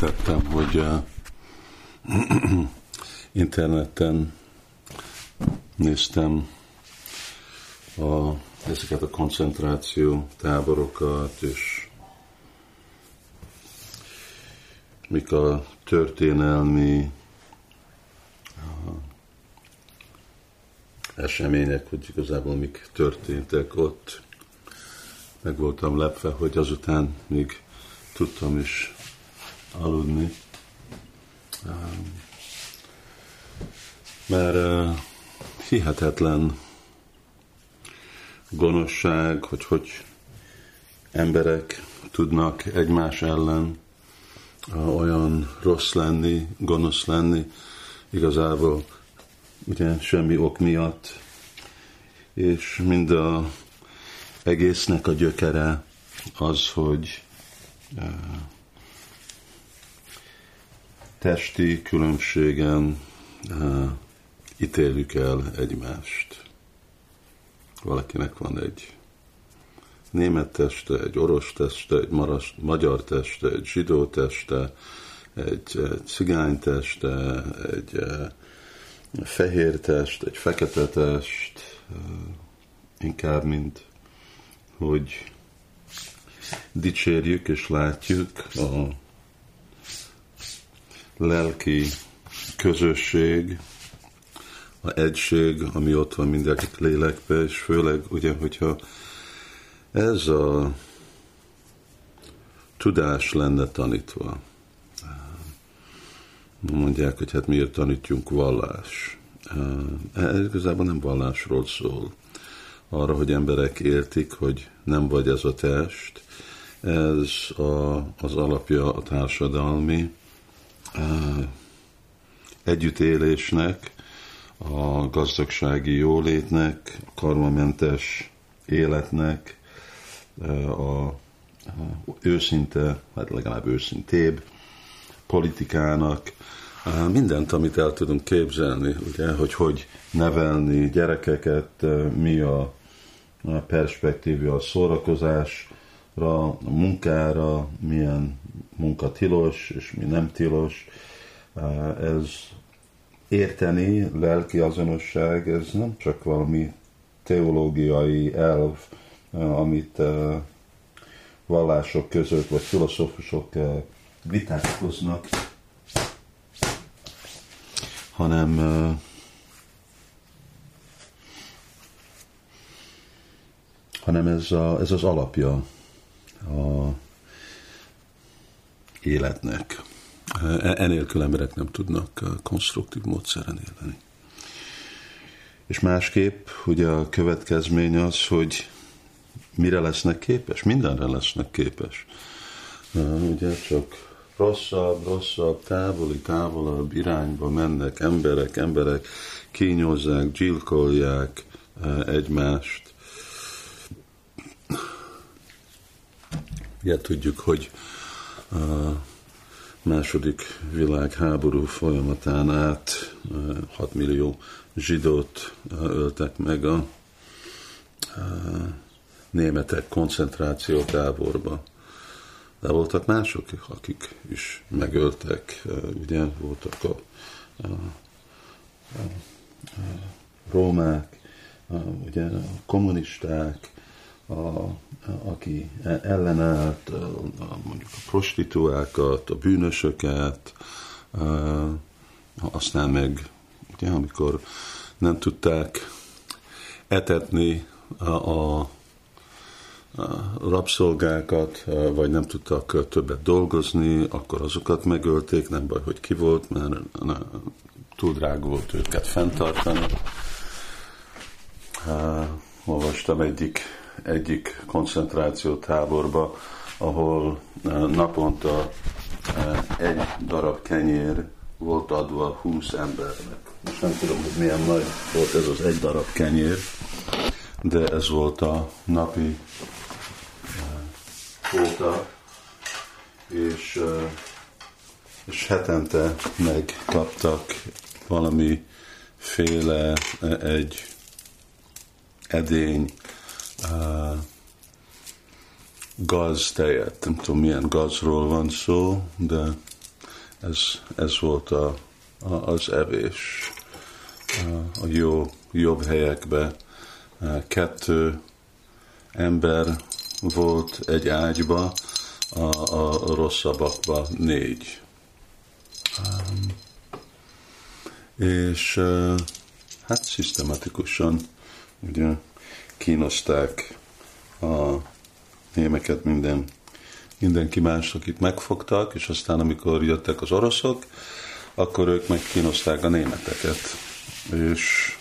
tettem, hogy uh, interneten néztem a, ezeket a koncentráció táborokat, és mik a történelmi események, hogy igazából mik történtek ott. Meg voltam lepve, hogy azután még tudtam is aludni. Mert hihetetlen gonoszság, hogy hogy emberek tudnak egymás ellen olyan rossz lenni, gonosz lenni, igazából ugye semmi ok miatt, és mind a egésznek a gyökere az, hogy testi különbségen uh, ítéljük el egymást. Valakinek van egy német teste, egy orosz teste, egy maras, magyar teste, egy zsidó teste, egy, egy cigány teste, egy uh, fehér test, egy fekete test, uh, inkább, mint hogy dicsérjük és látjuk a lelki közösség, a egység, ami ott van mindenkit lélekbe, és főleg ugye, hogyha ez a tudás lenne tanítva. Mondják, hogy hát miért tanítjunk vallás. Ez igazából nem vallásról szól. Arra, hogy emberek értik, hogy nem vagy ez a test, ez a, az alapja a társadalmi együttélésnek, a gazdagsági jólétnek, a karmamentes életnek, a őszinte, hát legalább őszintébb politikának, mindent, amit el tudunk képzelni, ugye, hogy hogy nevelni gyerekeket, mi a perspektíva a szórakozásra, a munkára, milyen munka tilos, és mi nem tilos. Ez érteni, lelki azonosság, ez nem csak valami teológiai elv, amit vallások között, vagy filozófusok vitatkoznak, hanem hanem ez, a, ez az alapja a életnek. E, enélkül emberek nem tudnak konstruktív módszeren élni. És másképp, ugye a következmény az, hogy mire lesznek képes? Mindenre lesznek képes. Ugye csak rosszabb, rosszabb, távoli, távolabb irányba mennek emberek, emberek kínyozzák, gyilkolják egymást. Ugye tudjuk, hogy második világháború folyamatán át 6 millió zsidót öltek meg a németek koncentrációtáborba. De voltak mások, akik is megöltek, ugye voltak a, a, a, a rómák, a, ugye a kommunisták, a, aki ellenállt mondjuk a prostituákat, a bűnösöket, aztán meg, ugye, amikor nem tudták etetni a, a rabszolgákat, vagy nem tudtak többet dolgozni, akkor azokat megölték, nem baj, hogy ki volt, mert túl drága volt őket fenntartani. olvastam egyik egyik koncentrációtáborba, ahol eh, naponta eh, egy darab kenyér volt adva 20 embernek. Most nem tudom, hogy milyen nagy volt ez az egy darab kenyér, de ez volt a napi kvóta, és, eh, és hetente megkaptak valami féle egy edény uh, gaz tejet. Nem tudom, milyen gazról van szó, de ez, ez volt a, a, az evés. A jó, jobb helyekbe kettő ember volt egy ágyba, a, a rosszabbakba négy. Um, és hát szisztematikusan ugye kínozták a némeket minden, mindenki más, akit megfogtak, és aztán amikor jöttek az oroszok, akkor ők megkínozták a németeket. És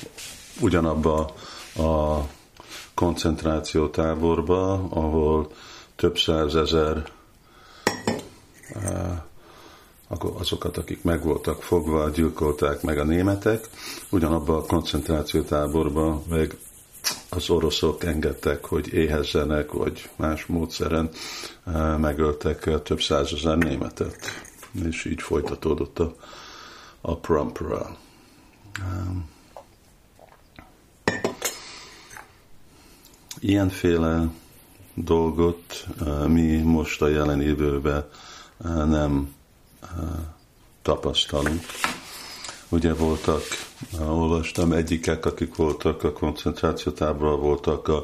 ugyanabba a koncentráció táborba, ahol több százezer azokat, akik meg voltak fogva, gyilkolták meg a németek, ugyanabban a koncentrációtáborban meg az oroszok engedtek, hogy éhezzenek, vagy más módszeren megöltek több százezer németet. És így folytatódott a, a prampra. Ilyenféle dolgot mi most a jelen időben nem tapasztalunk. Ugye voltak, olvastam, egyikek, akik voltak a koncentrációtáborban, voltak a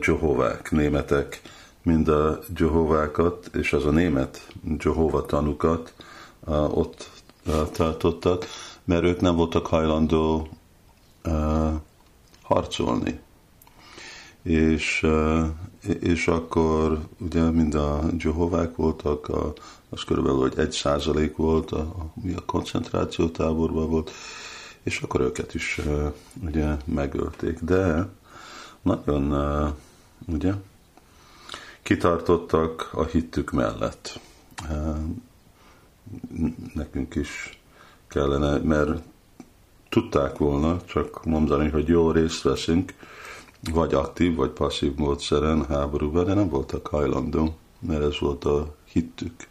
Jehovák, németek, mind a Jehovákat, és az a német Jehova tanukat ott tartottak, mert ők nem voltak hajlandó harcolni. És, és akkor ugye mind a Jehovák voltak, a, az körülbelül hogy egy százalék volt, a, mi a koncentráció táborban volt, és akkor őket is ugye megölték. De nagyon ugye kitartottak a hittük mellett. Nekünk is kellene, mert tudták volna csak mondani, hogy jó részt veszünk, vagy aktív, vagy passzív módszeren háborúban, de nem voltak hajlandó, mert ez volt a hittük.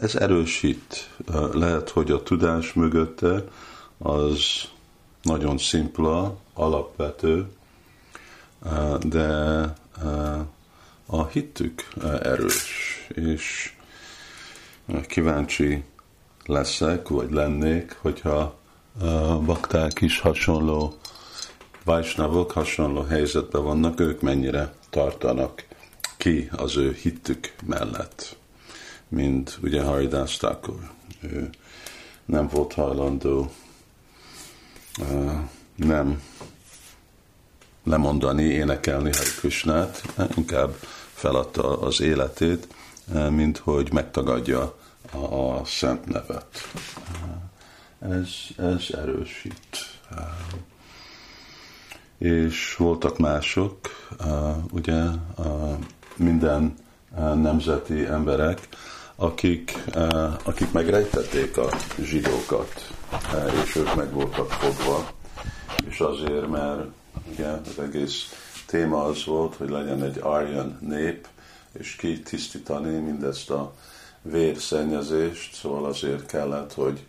Ez erős hit. Lehet, hogy a tudás mögötte az nagyon szimpla, alapvető, de a hittük erős, és kíváncsi leszek, vagy lennék, hogyha bakták is hasonló Vajsnavok hasonló helyzetben vannak, ők mennyire tartanak ki az ő hittük mellett, mint ugye Thakur. Ő nem volt hajlandó nem lemondani, énekelni Hari Krishnát, inkább feladta az életét, mint hogy megtagadja a, a szent nevet. Ez, ez erősít és voltak mások, ugye minden nemzeti emberek, akik, akik megrejtették a zsidókat, és ők meg voltak fogva, és azért, mert ugye az egész téma az volt, hogy legyen egy Aryan nép, és kitisztítani mindezt a vérszennyezést, szóval azért kellett, hogy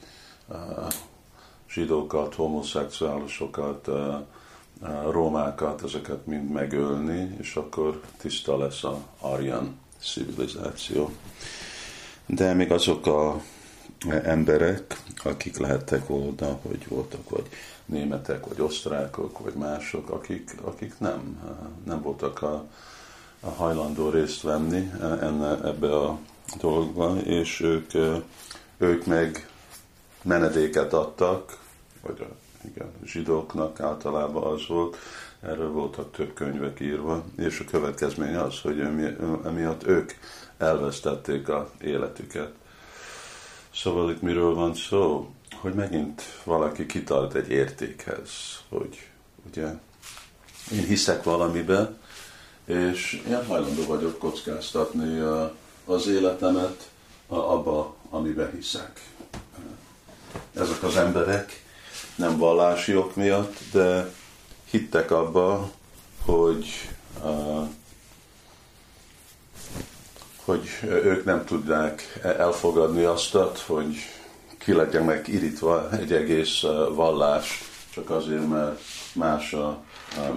zsidókat, homoszexuálisokat, rómákat, ezeket mind megölni, és akkor tiszta lesz a aryan civilizáció. De még azok a emberek, akik lehettek volna, hogy voltak vagy németek, vagy osztrákok, vagy mások, akik, akik nem, nem voltak a, a hajlandó részt venni enne, ebbe a dologba, és ők, ők meg menedéket adtak, vagy a igen, zsidóknak általában az volt, erről voltak több könyvek írva, és a következmény az, hogy emiatt ők elvesztették a életüket. Szóval itt miről van szó? Hogy megint valaki kitart egy értékhez, hogy ugye én hiszek valamibe, és én hajlandó vagyok kockáztatni az életemet abba, amiben hiszek. Ezek az emberek nem vallási ok miatt, de hittek abba, hogy, uh, hogy ők nem tudják elfogadni azt, hogy ki legyen meg irítva egy egész vallás, csak azért, mert más a,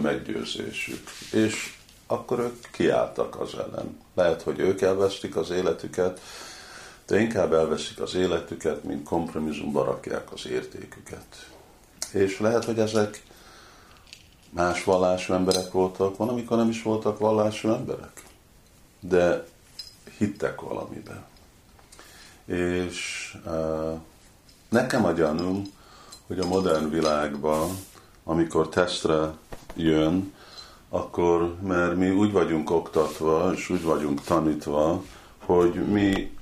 meggyőzésük. És akkor ők kiálltak az ellen. Lehet, hogy ők elvesztik az életüket, de inkább elveszik az életüket, mint kompromisszumba rakják az értéküket. És lehet, hogy ezek más vallású emberek voltak, van, amikor nem is voltak vallású emberek, de hittek valamiben. És nekem a gyanúm, hogy a modern világban, amikor tesztre jön, akkor, mert mi úgy vagyunk oktatva, és úgy vagyunk tanítva, hogy mi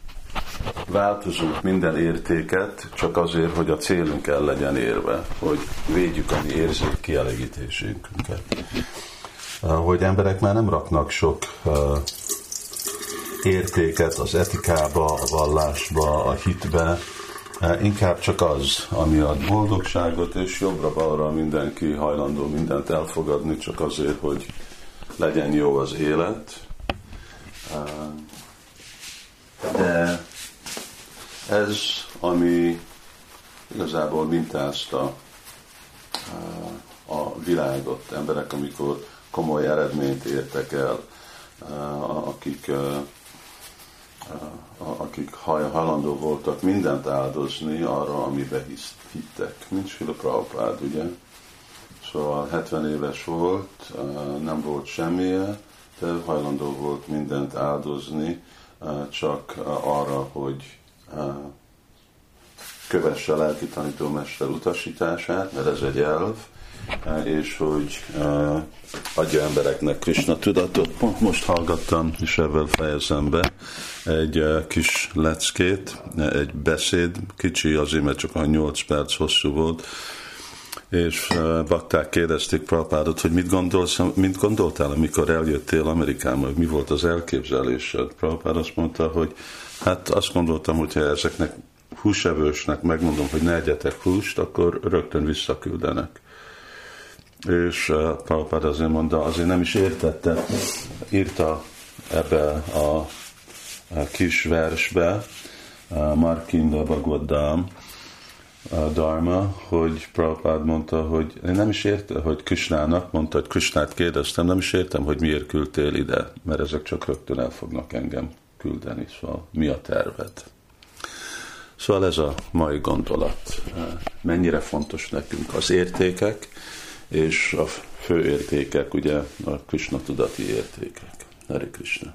változunk minden értéket csak azért, hogy a célunk el legyen érve, hogy védjük a mi érzék kielégítésünket. Hogy emberek már nem raknak sok értéket az etikába, a vallásba, a hitbe, inkább csak az, ami ad boldogságot, és jobbra-balra mindenki hajlandó mindent elfogadni, csak azért, hogy legyen jó az élet. De ez, ami igazából mintázta a világot, emberek, amikor komoly eredményt értek el, akik, akik hajlandó voltak mindent áldozni arra, amiben hittek, mint Sila Prabhupád, ugye? Szóval 70 éves volt, nem volt semmije, de hajlandó volt mindent áldozni, csak arra, hogy kövesse a lelki tanítómester utasítását, mert ez egy elv, és hogy adja embereknek Krishna tudatot. Pont most hallgattam, és ebben fejezem be, egy kis leckét, egy beszéd, kicsi azért, mert csak a 8 perc hosszú volt, és bakták kérdezték Prabhupádot, hogy mit, gondolsz, mit gondoltál, amikor eljöttél Amerikába, mi volt az elképzelésed. Prabhupád azt mondta, hogy hát azt gondoltam, hogy ha ezeknek húsevősnek megmondom, hogy ne egyetek húst, akkor rögtön visszaküldenek. És Prabhupád azért mondta, azért nem is értette, írta ebbe a, kis versbe, Markinda Bhagavad Dharma, hogy Prabhupád mondta, hogy én nem is értem, hogy Krisnának mondta, hogy Krisnát kérdeztem, nem is értem, hogy miért küldtél ide, mert ezek csak rögtön el fognak engem küldeni, szóval mi a terved? Szóval ez a mai gondolat. Mennyire fontos nekünk az értékek, és a fő értékek, ugye a Krishna tudati értékek. Hare Krishna.